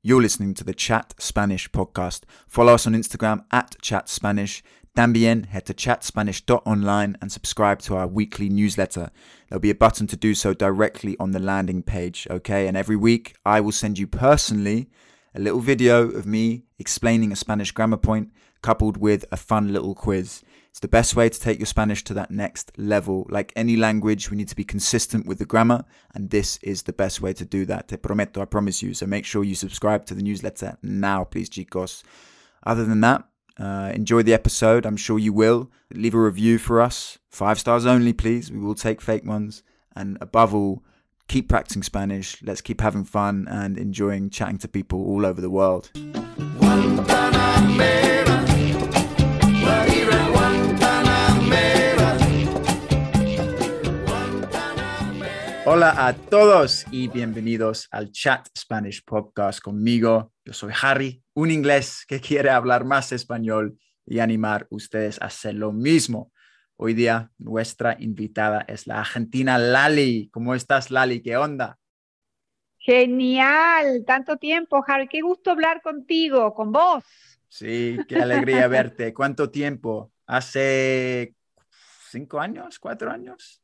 You're listening to the Chat Spanish podcast. Follow us on Instagram at Chat Spanish. También head to chatspanish.online and subscribe to our weekly newsletter. There'll be a button to do so directly on the landing page, okay? And every week I will send you personally a little video of me explaining a Spanish grammar point coupled with a fun little quiz. It's the best way to take your Spanish to that next level. Like any language, we need to be consistent with the grammar, and this is the best way to do that. Te prometo, I promise you. So make sure you subscribe to the newsletter now, please, chicos. Other than that, uh, enjoy the episode. I'm sure you will. Leave a review for us. Five stars only, please. We will take fake ones. And above all, keep practicing Spanish. Let's keep having fun and enjoying chatting to people all over the world. Hola a todos y bienvenidos al Chat Spanish Podcast conmigo. Yo soy Harry, un inglés que quiere hablar más español y animar a ustedes a hacer lo mismo. Hoy día nuestra invitada es la argentina Lali. ¿Cómo estás, Lali? ¿Qué onda? Genial, tanto tiempo, Harry. Qué gusto hablar contigo, con vos. Sí, qué alegría verte. ¿Cuánto tiempo? ¿Hace cinco años, cuatro años?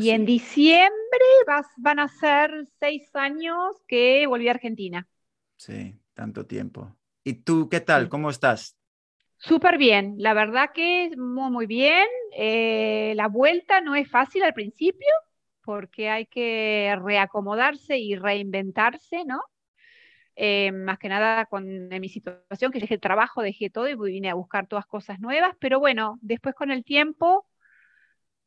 Y en diciembre van a ser seis años que volví a Argentina. Sí, tanto tiempo. ¿Y tú qué tal? ¿Cómo estás? Súper bien, la verdad que muy, muy bien. Eh, la vuelta no es fácil al principio porque hay que reacomodarse y reinventarse, ¿no? Eh, más que nada con mi situación, que dejé el trabajo, dejé todo y vine a buscar todas cosas nuevas, pero bueno, después con el tiempo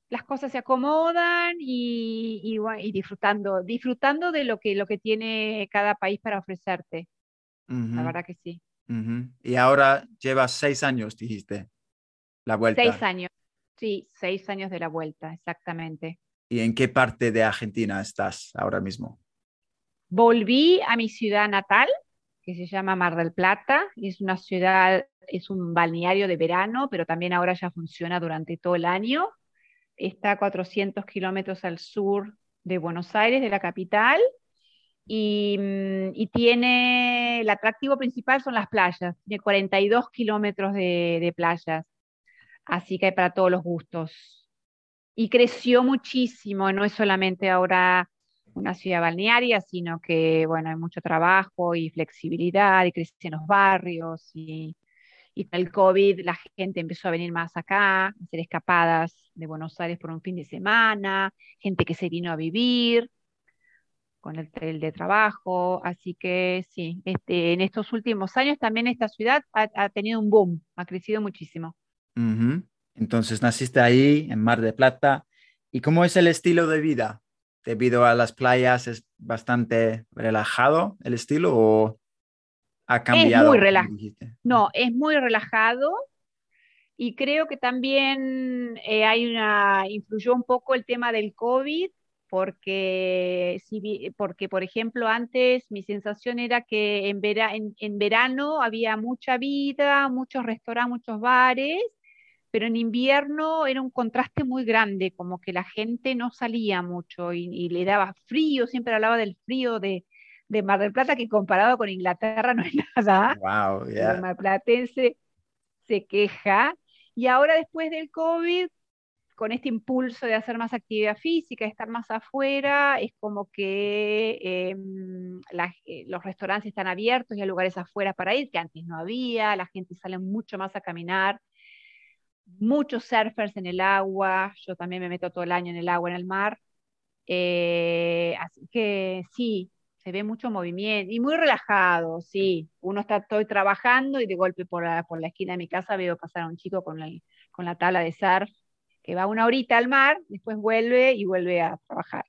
las cosas se acomodan y, disfrutando, disfrutando de lo que, lo que tiene cada país para ofrecerte. La verdad que sí. Y ahora llevas seis años, dijiste, la vuelta. Seis años, sí, seis años de la vuelta, exactamente. ¿Y en qué parte de Argentina estás ahora mismo? Volví a mi ciudad natal, que se llama Mar del Plata, y es una ciudad, es un balneario de verano, pero también ahora ya funciona durante todo el año está a 400 kilómetros al sur de Buenos Aires, de la capital, mm, y, tiene, el atractivo principal son las playas, tiene 42 kilómetros de, de playas, así que hay para todos los gustos. Y creció muchísimo, no es solamente ahora una ciudad balnearia, sino que, bueno, hay mucho trabajo y flexibilidad, y crecen los barrios, y, y con el COVID la gente empezó a venir más acá, a hacer escapadas de Buenos Aires por un fin de semana, gente que se vino a vivir con el, de trabajo, así que sí, este, en estos últimos años también esta ciudad ha, tenido un boom, ha crecido muchísimo. Entonces naciste ahí, en Mar de Plata, ¿y cómo es el estilo de vida? Debido a las playas, ¿es bastante relajado el estilo o ha cambiado. Es muy relajado. No, es muy relajado y creo que también eh, hay una, influyó un poco el tema del COVID, porque, si, porque por ejemplo, antes mi sensación era que en, en, verano había mucha vida, muchos restaurantes, muchos bares, pero en invierno era un contraste muy grande, como que la gente no salía mucho y, y le daba frío, siempre hablaba del frío de, de Mar del Plata, que comparado con Inglaterra no es nada. Wow, El marplatense se queja. Y ahora después del COVID, con este impulso de hacer más actividad física, de estar más afuera, es como que em, eh, los restaurantes están abiertos y hay lugares afuera para ir, que antes no había, la gente sale mucho más a caminar, muchos surfers en el agua, yo también me meto todo el año en el agua, en el mar. Eh, así que sí, se ve mucho movimiento y muy relajado, sí. Uno está estoy trabajando y de golpe por la, por la esquina de mi casa veo pasar a un chico con la, con la tabla de surf que va una horita al mar, después vuelve y vuelve a trabajar.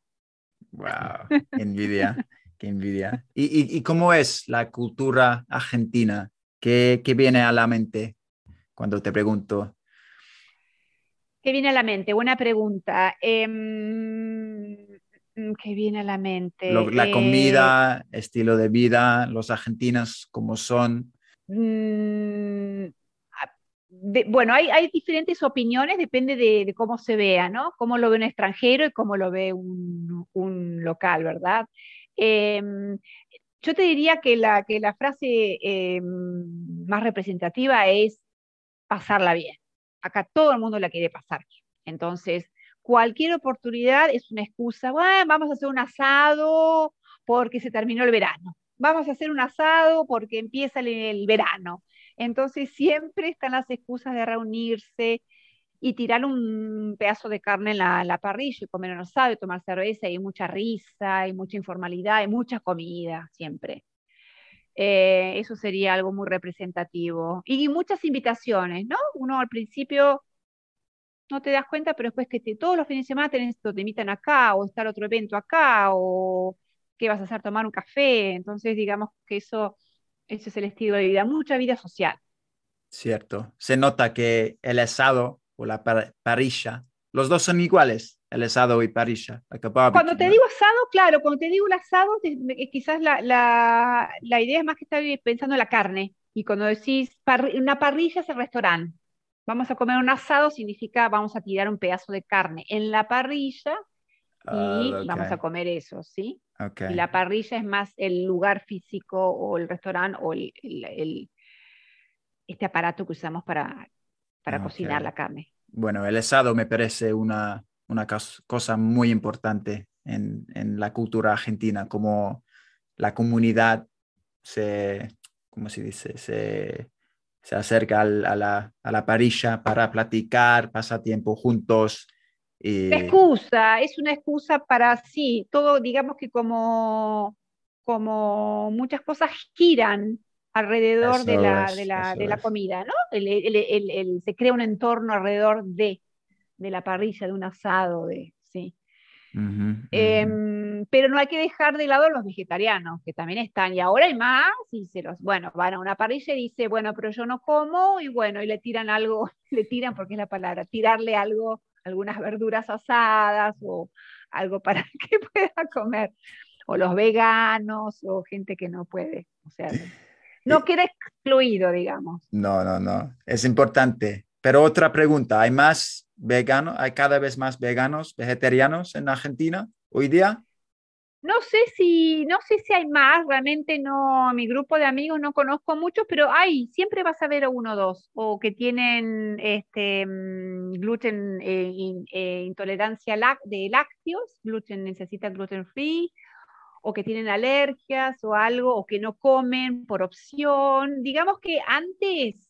¡Wow! ¡Qué envidia! ¡Qué envidia! ¿Y, y, cómo es la cultura argentina? ¿Qué, ¿Qué viene a la mente cuando te pregunto? ¿Qué viene a la mente? Buena pregunta. Eh, Mm, que viene a la mente. la eh, comida, estilo de vida, los argentinos, ¿cómo son? Mm, bueno, hay, hay, diferentes opiniones, depende de, cómo se vea, ¿no? Cómo lo ve un extranjero y cómo lo ve un, un local, ¿verdad? Em, yo te diría que la, que la frase eh, más representativa es pasarla bien. Acá todo el mundo la quiere pasar bien. Entonces, cualquier oportunidad es una excusa. Bueno, vamos a hacer un asado porque se terminó el verano. Vamos a hacer un asado porque empieza el verano. Entonces, siempre están las excusas de reunirse, y tirar un pedazo de carne en la, parrilla y comer un asado y tomar cerveza y mucha risa y mucha informalidad y mucha comida siempre. Eh, eso sería algo muy representativo. Y muchas invitaciones, ¿no? Uno al principio no te das cuenta, pero después que todos los fines de semana te invitan acá o estar otro evento acá o qué vas a hacer, tomar un café. Entonces, digamos que eso, eso es el estilo de vida, mucha vida social. Cierto. Se nota que el asado o la parrilla. Los dos son iguales, el asado y parrilla. Cuando te digo asado, claro, cuando te digo el asado, quizás la, la, la, idea es más que estar pensando en la carne. Y cuando decís una parrilla es el restaurante. Vamos a comer un asado significa vamos a tirar un pedazo de carne en la parrilla y ah, vamos a comer eso, ¿sí? Y la parrilla es más el lugar físico o el restaurante o el, el, este aparato que usamos para, para cocinar la carne. Bueno, el asado me parece una, una cosa muy importante en, en, la cultura argentina, como la comunidad se, ¿cómo se dice? Se, se acerca a, la, a, la, parrilla para platicar, pasar tiempo juntos. Y... Excusa, es una excusa para sí, todo, digamos que como, como muchas cosas giran alrededor de, la, de, la, de la, comida, ¿no? El, se crea un entorno alrededor de, de la parrilla, de un asado, de, sí. Em, pero no hay que dejar de lado los vegetarianos, que también están, y ahora hay más, y se los, bueno, van a una parrilla y dice, bueno, pero yo no como, y bueno, y le tiran algo, le tiran, porque es la palabra, tirarle algo, algunas verduras asadas o algo para que pueda comer, o los veganos, o gente que no puede, o sea, no queda excluido, digamos. No, no, no. Es importante. Pero otra pregunta, ¿hay más veganos? ¿Hay cada vez más veganos, vegetarianos en Argentina hoy día? No sé si, no sé si hay más, realmente no, mi grupo de amigos no conozco mucho, pero hay, siempre vas a ver uno o dos, o que tienen este mm, gluten, eh, eh, intolerancia de lácteos, gluten necesita gluten free, o que tienen alergias o algo, o que no comen por opción. Digamos que antes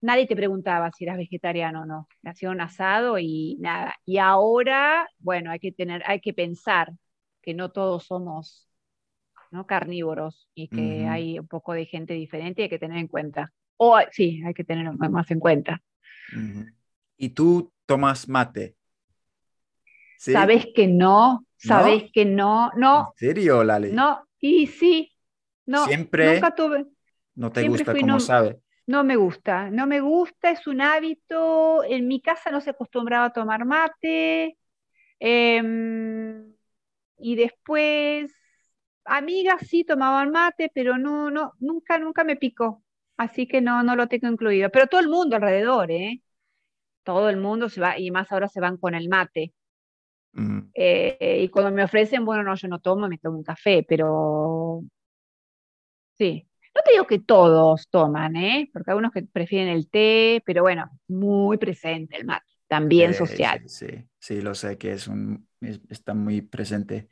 nadie te preguntaba si eras vegetariano o no. Hacía un asado y nada. Y ahora, bueno, hay que tener, hay que pensar que no todos somos ¿no? carnívoros y que hay un poco de gente diferente y hay que tener en cuenta. O sí, hay que tener más en cuenta. ¿Y tú tomas mate? Sabes que no, sabes que no, no. ¿En serio, Lali? No, y sí, no. Siempre. Nunca tuve. No te gusta, como no, sabe. No me gusta, no me gusta, es un hábito. En mi casa no se acostumbraba a tomar mate. Em, y después, amigas sí tomaban mate, pero no, no, nunca, nunca me picó. Así que no, no lo tengo incluido. Pero todo el mundo alrededor, ¿eh? Todo el mundo se va, y más ahora se van con el mate. Eh, y cuando me ofrecen, bueno, no, yo no tomo, me tomo un café, pero sí. No te digo que todos toman, ¿eh? Porque hay unos que prefieren el té, pero bueno, muy presente el mate, también social. Sí, sí, lo sé que es un, está muy presente.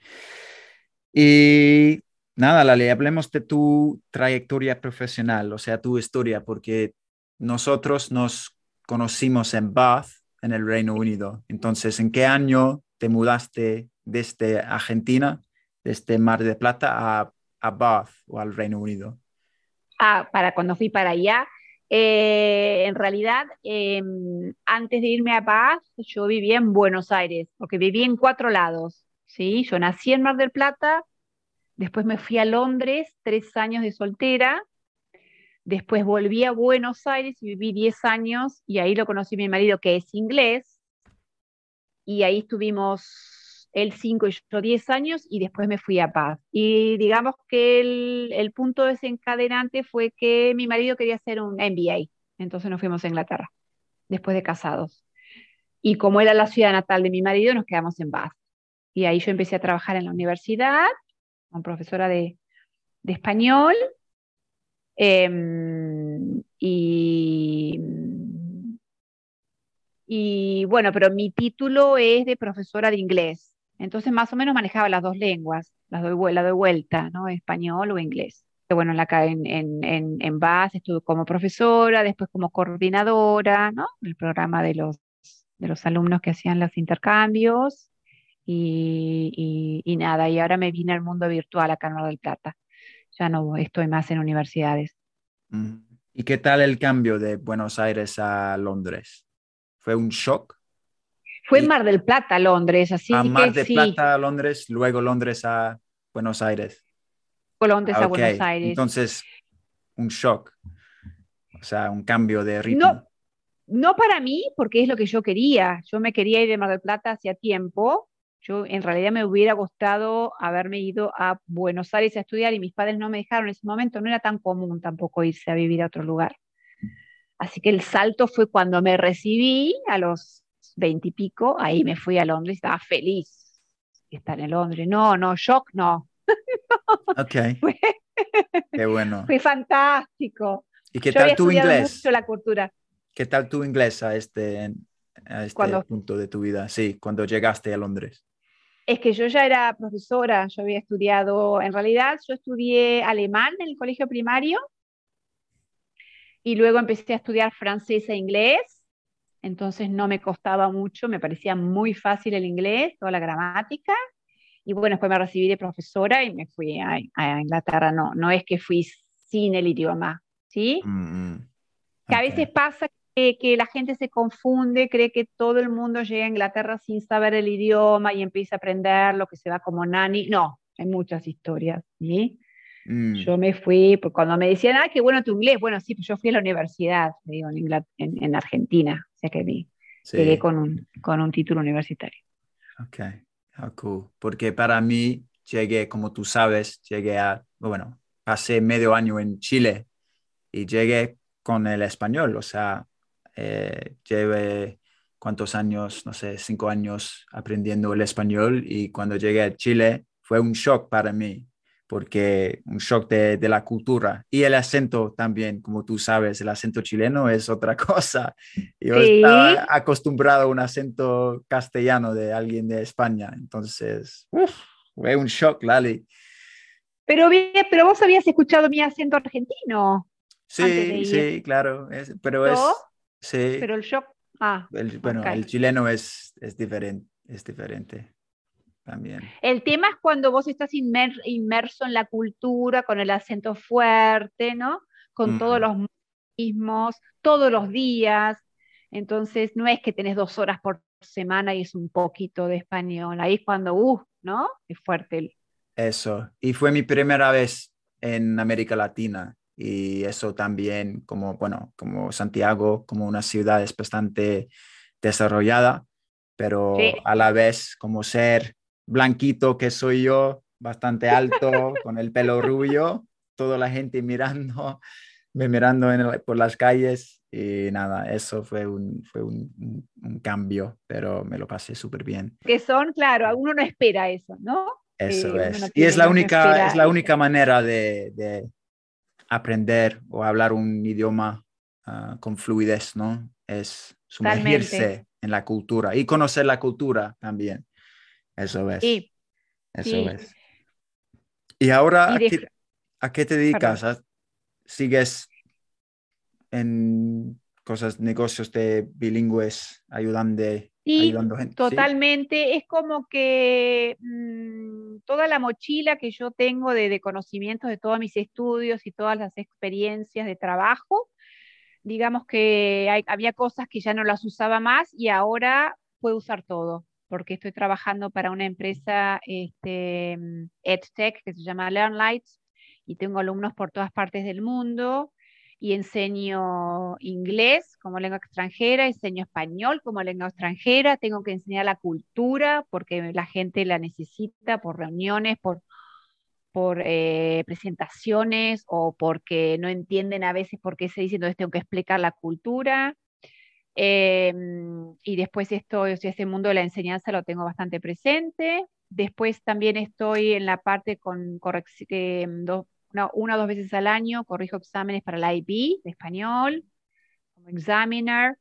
Y nada, Lali, hablemos de tu trayectoria profesional, o sea, tu historia, porque nosotros nos conocimos en Bath, en el Reino Unido. Entonces, ¿en qué año te mudaste desde Argentina, desde Mar de Plata a, a Bath o al Reino Unido? Ah, para cuando fui para allá. Eh, en realidad, em, antes de irme a Bath, yo vivía en Buenos Aires, porque viví en cuatro lados. ¿sí? Yo nací en Mar del Plata, después me fui a Londres, tres años de soltera, después volví a Buenos Aires y viví diez años, y ahí lo conocí mi marido, que es inglés, y ahí estuvimos él cinco y yo diez años y después me fui a Paz. Y digamos que el, el, punto desencadenante fue que mi marido quería hacer un MBA, entonces nos fuimos a Inglaterra, después de casados. Y como era la ciudad natal de mi marido, nos quedamos en Bath. Y ahí yo empecé a trabajar en la universidad, como profesora de, español. Em, y, y bueno, pero mi título es de profesora de inglés. Entonces más o menos manejaba las dos lenguas, las doy, la doy vuelta, ¿no? Español o inglés. Bueno, en, en, en, en BAS estuve como profesora, después como coordinadora, ¿no? El programa de los, de los alumnos que hacían los intercambios y, y, nada, y ahora me vine al mundo virtual acá en Mar del Plata. Ya no estoy más en universidades. ¿Y qué tal el cambio de Buenos Aires a Londres? ¿Fue un shock? Fue en Mar del Plata, Londres, así a Mar del Plata a Londres, luego Londres a Buenos Aires. Londres a Buenos Aires. Entonces, un shock, o sea, un cambio de ritmo. No, no para mí, porque es lo que yo quería. Yo me quería ir de Mar del Plata hacía tiempo. Yo en realidad me hubiera gustado haberme ido a Buenos Aires a estudiar y mis padres no me dejaron en ese momento. No era tan común tampoco irse a vivir a otro lugar. Así que el salto fue cuando me recibí a los veintipico, ahí me fui a Londres, estaba feliz de estar en Londres. No, no, shock no. Ok. Qué bueno. Fue fantástico. ¿Y qué tal tu inglés? Mucho la cultura. ¿Qué tal tu inglés a este, a este punto de tu vida? Sí, cuando llegaste a Londres. Es que yo ya era profesora, yo había estudiado, en realidad yo estudié alemán en el colegio primario y luego empecé a estudiar francés e inglés entonces no me costaba mucho, me parecía muy fácil el inglés, toda la gramática. Y bueno, después me recibí de profesora y me fui a, Inglaterra. No, no es que fui sin el idioma, ¿sí? Mm, mm. Que a veces pasa que, que, la gente se confunde, cree que todo el mundo llega a Inglaterra sin saber el idioma y empieza a aprender lo que se va como nani. No, hay muchas historias, ¿sí? Mm. Yo me fui, pues, cuando me decían, ah, qué bueno tu inglés, bueno, sí, pues yo fui a la universidad, digo, en, en, Argentina, o sea que vi, llegué con un, con un título universitario. Ok, ah, cool. Porque para mí, llegué, como tú sabes, llegué a, bueno, pasé medio año en Chile y llegué con el español, o sea, eh, llevé cuántos años, no sé, cinco años aprendiendo el español y cuando llegué a Chile fue un shock para mí porque un shock de, de, la cultura y el acento también, como tú sabes, el acento chileno es otra cosa. Yo estaba acostumbrado a un acento castellano de alguien de España, entonces fue un shock, Lali. Pero, pero vos habías escuchado mi acento argentino. Sí, sí, claro, pero es... Sí, pero el shock... Ah, bueno, el chileno es, es, diferente, es diferente. El tema es cuando vos estás inmerso en la cultura, con el acento fuerte, ¿no? Con todos los mismos, todos los días. Entonces, no es que tenés dos horas por semana y es un poquito de español. Ahí es cuando, uh, ¿no? Es fuerte. Eso. Y fue mi primera vez en América Latina. Y eso también, como, bueno, como Santiago, como una ciudad es bastante desarrollada, pero a la vez como ser blanquito que soy yo, bastante alto, con el pelo rubio, toda la gente mirando, me mirando por las calles y nada, eso fue un, fue un, cambio, pero me lo pasé súper bien. Que son, claro, uno no espera eso, ¿no? Eso eh, es. Y es la única, es la única manera de, de, aprender o hablar un idioma ah, con fluidez, ¿no? Es sumergirse en la cultura y conocer la cultura también. Eso es. Eso es. Y ahora, ¿a, qué, te dedicas? ¿Sigues en cosas, negocios de bilingües, ayudando, ayudando gente? Totalmente. Es como que mm, toda la mochila que yo tengo de, de conocimientos de todos mis estudios y todas las experiencias de trabajo, digamos que había cosas que ya no las usaba más y ahora puedo usar todo porque estoy trabajando para una empresa este, EdTech que se llama LearnLights y tengo alumnos por todas partes del mundo y enseño inglés como lengua extranjera, enseño español como lengua extranjera, tengo que enseñar la cultura porque la gente la necesita por reuniones, por, por eh, presentaciones o porque no entienden a veces por qué se dice, entonces tengo que explicar la cultura. Em, y después estoy, o sea, ese mundo de la enseñanza lo tengo bastante presente. Después también estoy en la parte con una, una o dos veces al año corrijo exámenes para la IB de español, como examiner.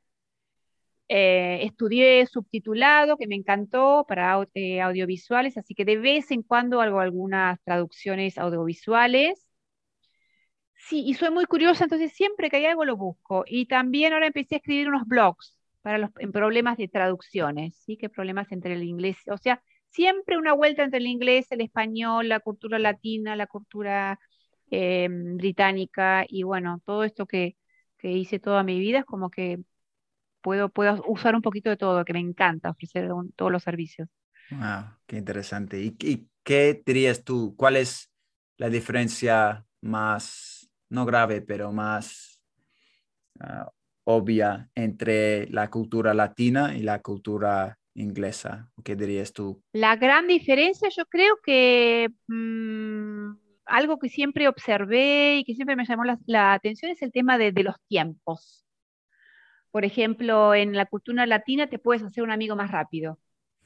Eh, estudié subtitulado, que me encantó, para eh, audiovisuales, así que de vez en cuando hago algunas traducciones audiovisuales. Sí, y soy muy curiosa, entonces siempre que hay algo lo busco. Y también ahora empecé a escribir unos blogs para los en problemas de traducciones, ¿sí? Que problemas entre el inglés, o sea, siempre una vuelta entre el inglés, el español, la cultura latina, la cultura eh, británica y bueno, todo esto que, que hice toda mi vida es como que puedo, puedo usar un poquito de todo, que me encanta ofrecer todos los servicios. Wow, qué interesante. ¿Y, ¿Y, qué dirías tú? ¿Cuál es la diferencia más, no grave, pero más uh, obvia entre la cultura latina y la cultura inglesa? ¿Qué dirías tú? La gran diferencia, yo creo que mmm, algo que siempre observé y que siempre me llamó la, la atención es el tema de, de, los tiempos. Por ejemplo, en la cultura latina te puedes hacer un amigo más rápido.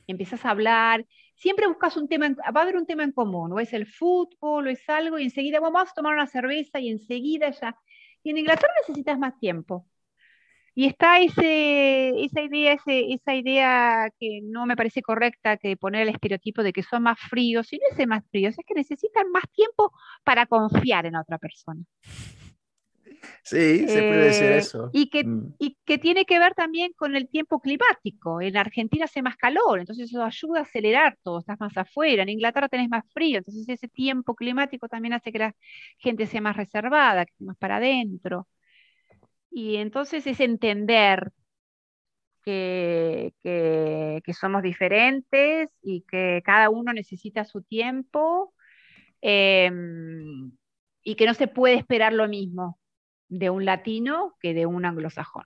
Empiezas a hablar, siempre buscas un tema, va a haber un tema en común, o es el fútbol, o es algo, y enseguida vamos a tomar una cerveza y enseguida ya. Y en Inglaterra necesitas más tiempo. Y está esa, idea, esa idea que no me parece correcta, que poner el estereotipo de que son más fríos, y no es más fríos, es que necesitan más tiempo para confiar en otra persona. Sí, se puede decir Eh, eso. y, que, Mm. y que tiene que ver también con el tiempo climático. En Argentina hace más calor, entonces eso ayuda a acelerar todo, estás más afuera. En Inglaterra tenés más frío, entonces ese tiempo climático también hace que la gente sea más reservada, que más para adentro. Y entonces es entender que, que- que somos diferentes y que cada uno necesita su tiempo em, y que no se puede esperar lo mismo de un latino que de un anglosajón.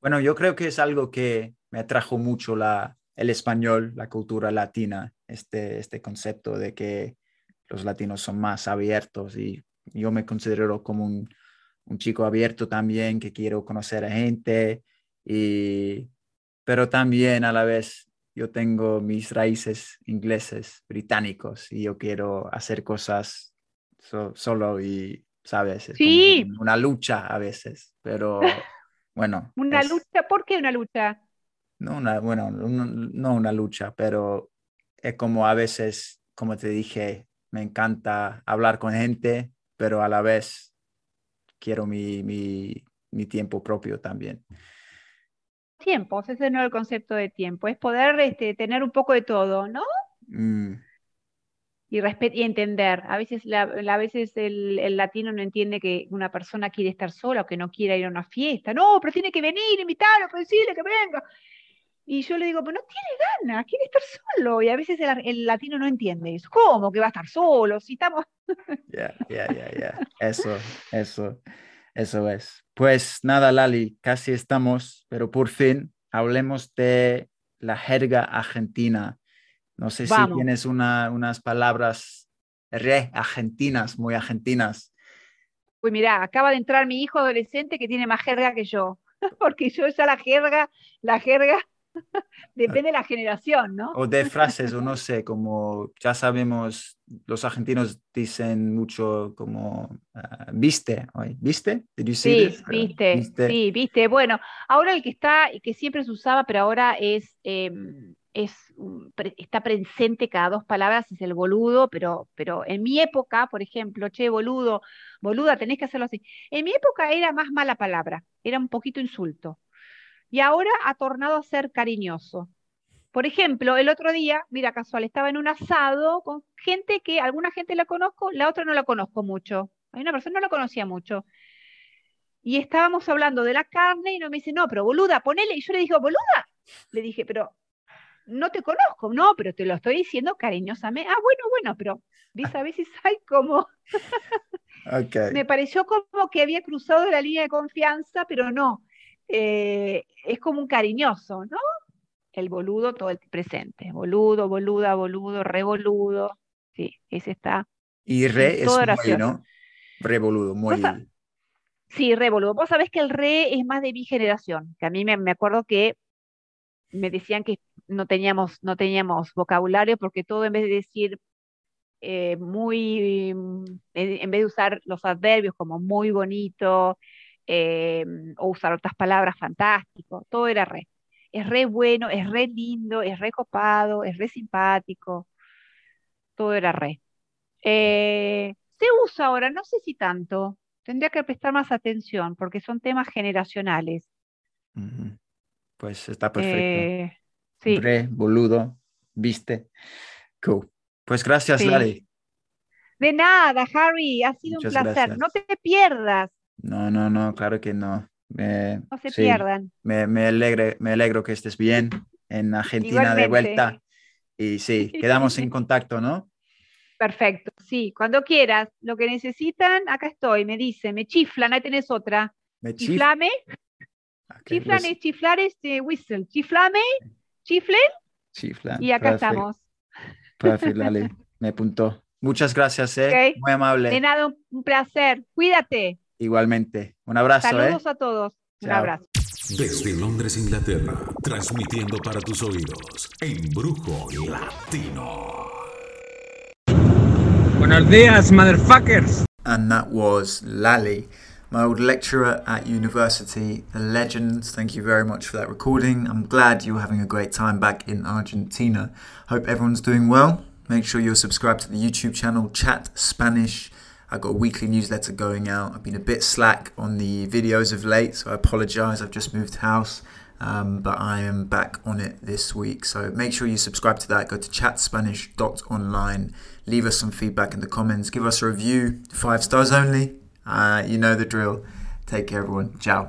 Bueno, yo creo que es algo que me atrajo mucho la, el español, la cultura latina, este, este concepto de que los latinos son más abiertos y yo me considero como un, un chico abierto también, que quiero conocer a gente, y, pero también a la vez yo tengo mis raíces ingleses, británicos, y yo quiero hacer cosas so- solo y, ¿sabes? Es Sí, un- una lucha a veces, pero bueno, una es lucha, ¿por qué una lucha? no una, bueno, no, no una lucha, pero es como a veces, como te dije, me encanta hablar con gente, pero a la vez quiero mi, mi, mi tiempo propio también. Tiempo, ese no es el concepto de tiempo, es poder este, tener un poco de todo, ¿no? Mm, Y, y entender. A veces, la, a veces el, el latino no entiende que una persona quiere estar sola o que no quiere ir a una fiesta. No, pero tiene que venir, invitarlo, decirle que venga. Y yo le digo, pero no tiene ganas, quiere estar solo. Y a veces el, el latino no entiende eso. ¿Cómo que va a estar solo? Si estamos... ya, ya, ya. Eso, eso, eso es. Pues nada, Lali, casi estamos, pero por fin hablemos de la jerga argentina. No sé si Vamos. tienes una, unas palabras re argentinas, muy argentinas. Uy, mirá, acaba de entrar mi hijo adolescente que tiene más jerga que yo. Porque yo ya la jerga, la jerga, depende de la generación, ¿no? O de frases, o no sé, como ya sabemos, los argentinos dicen mucho como, ah, ¿viste? ¿Viste? Did you see Sí, this? viste, ¿Viste? sí, viste. Bueno, ahora el que está que siempre se usaba, pero ahora es, em, es está presente cada dos palabras, es el boludo, pero, pero en mi época, por ejemplo, che, boludo, boluda, tenés que hacerlo así. En mi época era más mala palabra, era un poquito insulto. Y ahora ha tornado a ser cariñoso. Por ejemplo, el otro día, mira, casual, estaba en un asado con gente que alguna gente la conozco, la otra no la conozco mucho. Hay una persona no la conocía mucho. Y estábamos hablando de la carne y no me dice, no, pero boluda, ponele. Y yo le dije, boluda. Le dije, pero no te conozco, no, pero te lo estoy diciendo cariñosamente. Ah, bueno, bueno, pero ves, a veces hay como, me pareció como que había cruzado la línea de confianza, pero no. Eh, es como un cariñoso, ¿no? El boludo todo el presente. Boludo, boluda, boludo, revoludo. Sí, ese está. Y re es muy. ¿no? Revoludo, muy. Sí, re boludo. Vos sabés que el re es más de mi generación, que a mí me, me acuerdo que me decían que no teníamos, no teníamos vocabulario porque todo en vez de decir eh, muy, mm, en vez de usar los adverbios como muy bonito eh, o usar otras palabras, fantástico, todo era re. Es re bueno, es re lindo, es re copado, es re simpático, todo era re. Eh, se usa ahora, no sé si tanto, tendría que prestar más atención porque son temas generacionales. Pues está perfecto. Sí. Re, boludo, viste. Cool. Pues gracias, sí. De nada, Harry, ha sido un placer. No te pierdas. No, no, no, claro que no. no se pierdan. Me, me, me alegro que estés bien en Argentina de vuelta. Y sí, quedamos en contacto, ¿no? Perfecto, sí, cuando quieras, lo que necesitan, acá estoy, me dice, me chiflan, ahí tenés otra. ¿Me Chiflame. Chiflan pues es chiflar este whistle. Chiflame, chiflen. Chiflan. Y acá estamos. Perfecto, dale, me apuntó. Muchas gracias, eh. Muy amable. De nada, un placer. Cuídate. Igualmente. Un abrazo, ¿eh? Saludos a todos. Un abrazo. Desde Londres, Inglaterra, transmitiendo para tus oídos, Embrujo Latino. Buenos días, motherfuckers. And that was Lally, my old lecturer at university, a legend. Thank you very much for that recording. I'm glad you're having a great time back in Argentina. Hope everyone's doing well. Make sure you're subscribed to the YouTube channel Chat Spanish. I've got a weekly newsletter going out. I've been a bit slack on the videos of late, so I apologize. I've just moved house. Um, but I am back on it this week. So make sure you subscribe to that. Go to chatspanish.online. Leave us some feedback in the comments. Give us a review. Five stars only. Uh, you know the drill. Take care, everyone. Ciao.